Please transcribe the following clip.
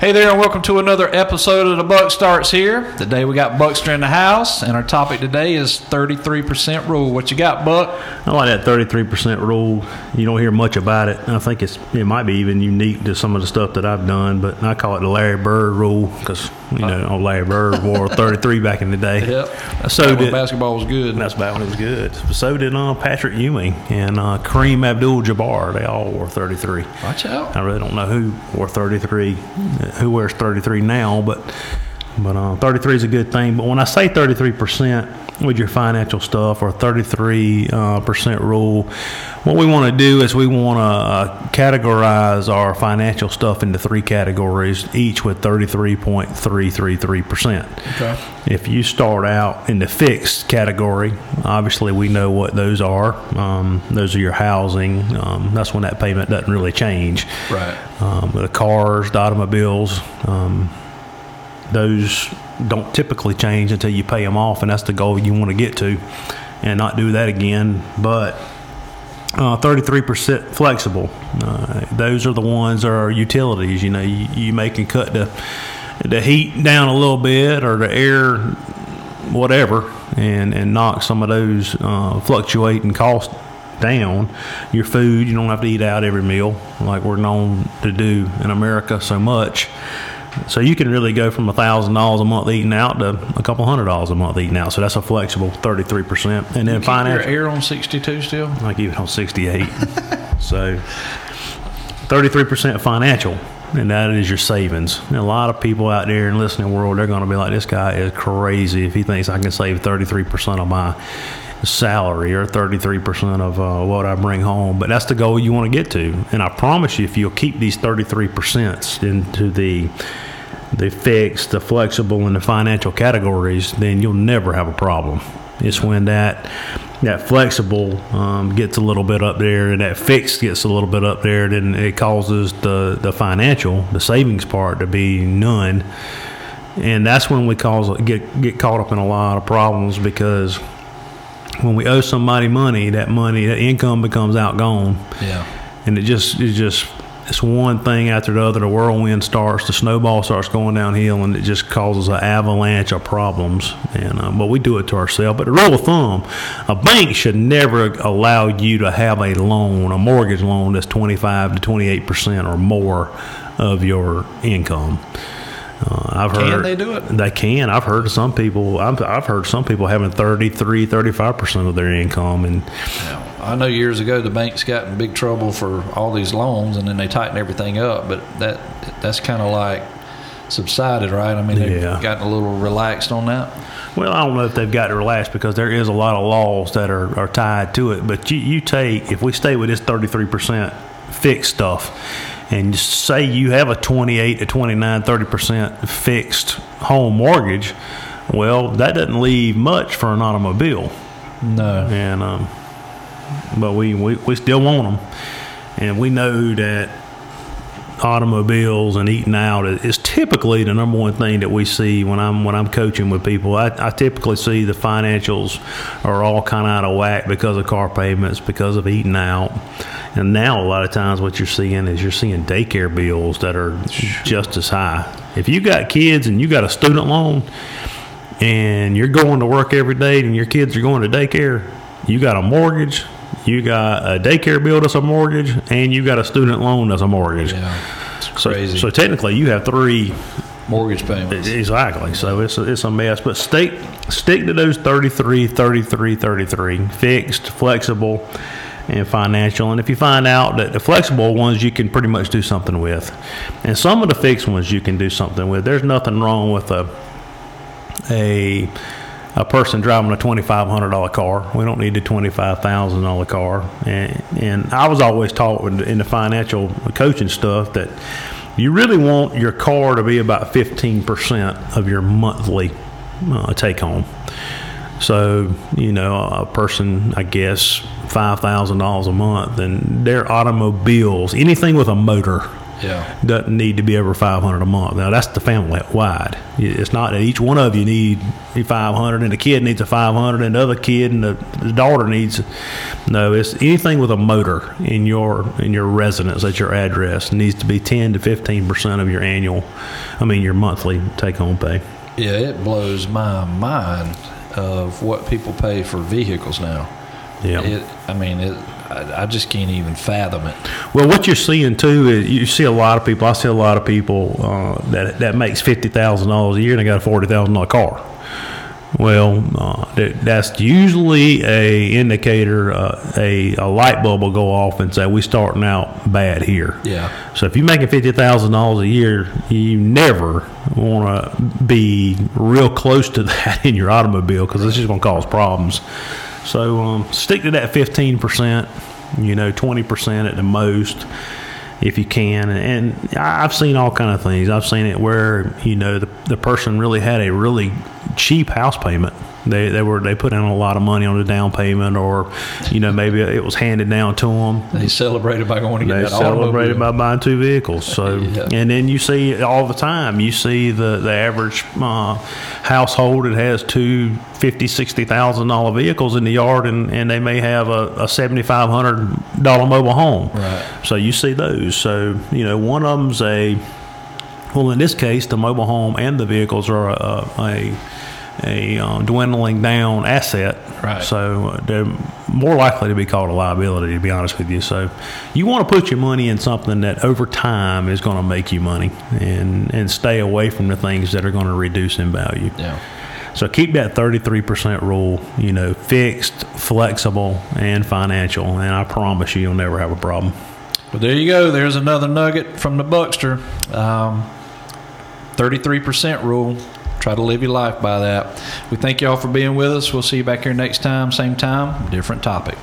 Hey there, and welcome to another episode of the Buck Starts here. Today we got Buckster in the house, and our topic today is 33% rule. What you got, Buck? I like that 33% rule. You don't hear much about it. I think it's it might be even unique to some of the stuff that I've done, but I call it the Larry Bird rule because you know old Larry Bird wore 33 back in the day. Yep. So did basketball was good. that's back when it was good. So did uh, Patrick Ewing and uh, Kareem Abdul-Jabbar. They all wore 33. Watch out. I really don't know who wore 33, who wears 33 now, but but uh, 33 is a good thing. But when I say 33 percent with your financial stuff or 33 uh, percent rule, what we want to do is we want to uh, categorize our financial stuff into three categories, each with 33.333 percent. Okay. If you start out in the fixed category, obviously we know what those are. Um, those are your housing. Um, that's when that payment doesn't really change. Right. Um, the cars, the automobiles, um, those don't typically change until you pay them off, and that's the goal you want to get to, and not do that again. But uh, 33% flexible. Uh, those are the ones that are utilities. You know, you, you may can cut the the heat down a little bit or the air, whatever, and and knock some of those uh, fluctuating costs down. Your food, you don't have to eat out every meal like we're known to do in America so much. So you can really go from a thousand dollars a month eating out to a couple hundred dollars a month eating out. So that's a flexible thirty three percent. And then Keep your financial, air on 62 still? I keep it on 68. so 33% financial, and that is your savings. And a lot of people out there in the listening world, they're going to be like, this guy is crazy if he thinks I can save 33% of my salary or 33% of uh, what I bring home. But that's the goal you want to get to. And I promise you, if you'll keep these 33% into the the fixed, the flexible, and the financial categories, then you'll never have a problem. It's when that that flexible um, gets a little bit up there and that fixed gets a little bit up there, then it causes the the financial, the savings part, to be none, and that's when we cause get get caught up in a lot of problems because when we owe somebody money, that money, that income becomes outgone Yeah. and it just it just it's one thing after the other. The whirlwind starts, the snowball starts going downhill, and it just causes an avalanche of problems. And uh, but we do it to ourselves. But the rule of thumb, a bank should never allow you to have a loan, a mortgage loan that's twenty five to twenty eight percent or more of your income. Uh, I've Can heard they do it? They can. I've heard some people. I've, I've heard some people having 33, 35 percent of their income, and Now, I know years ago the banks got in big trouble for all these loans, and then they tightened everything up. But that that's kind of like subsided, right? I mean, they've Yeah. gotten a little relaxed on that. Well, I don't know if they've got to relax because there is a lot of laws that are, are tied to it. But you, you take, if we stay with this 33% fixed stuff, and say you have a 28 to 29, 30% fixed home mortgage, well, that doesn't leave much for an automobile. No. And, um, but we, we, we still want them. And we know that automobiles and eating out is typically the number one thing that we see when I'm when I'm coaching with people. I, I typically see the financials are all kind of out of whack because of car payments, because of eating out, and now a lot of times what you're seeing is you're seeing daycare bills that are just as high. If you got kids and you got a student loan and you're going to work every day and your kids are going to daycare, you got a mortgage, you got a daycare bill that's a mortgage, and you got a student loan that's a mortgage. Yeah. It's So, crazy. so technically, you have three Mortgage payments. exactly. So it's a, it's a mess. But stick stick to those 33, 33, 33, fixed, flexible, and financial. And if you find out that the flexible ones you can pretty much do something with, and some of the fixed ones you can do something with. There's nothing wrong with a a a person driving a twenty five hundred dollar car. We don't need a twenty five thousand dollar car. And and I was always taught in the- in the financial coaching stuff that you really want your car to be about fifteen percent of your monthly uh, take home. So you know a person, I guess, five thousand dollars a month, and their automobiles, anything with a motor, Yeah. doesn't need to be over 500 a month. Now that's the family wide. It's not that each one of you need 500 and the kid needs a 500 and the other kid and the, the daughter needs. No, it's anything with a motor in your in your residence at your address needs to be 10 to 15 percent of your annual. I mean your monthly take home pay. Yeah, it blows my mind of what people pay for vehicles now. Yeah. It, I mean, it. I, I just can't even fathom it. Well, what you're seeing too is you see a lot of people. I see a lot of people uh, that that makes fifty thousand dollars a year and they got a forty thousand dollar car. Well, uh, that's usually a indicator. Uh, a, a light bulb will go off and say we starting out bad here. Yeah. So if you're making fifty thousand dollars a year, you never want to be real close to that in your automobile because it's just going to cause problems. So um, stick to that fifteen percent. You know, twenty percent at the most, if you can. And I've seen all kind of things. I've seen it where you know the the person really had a really cheap house payment. They, they were they put in a lot of money on the down payment, or you know maybe it was handed down to them. They celebrated by going to get They that celebrated automobile. by buying two vehicles. So, Yeah. and then you see all the time. You see the the average uh, household that has two fifty, sixty thousand dollar vehicles in the yard, and, and they may have a, a seventy five hundred dollar mobile home. Right. So you see those. So you know one of them's a well, in this case, the mobile home and the vehicles are a, a, a um, dwindling down asset. Right. So uh, they're more likely to be called a liability, to be honest with you. So you want to put your money in something that over time is going to make you money and, and stay away from the things that are going to reduce in value. Yeah. So keep that 33% rule, you know, fixed, flexible, and financial. And I promise you, you'll never have a problem. Well, there you go. There's another nugget from the Buckster. Um, 33% rule. Try to live your life by that. We thank y'all for being with us. We'll see you back here next time, same time, different topic.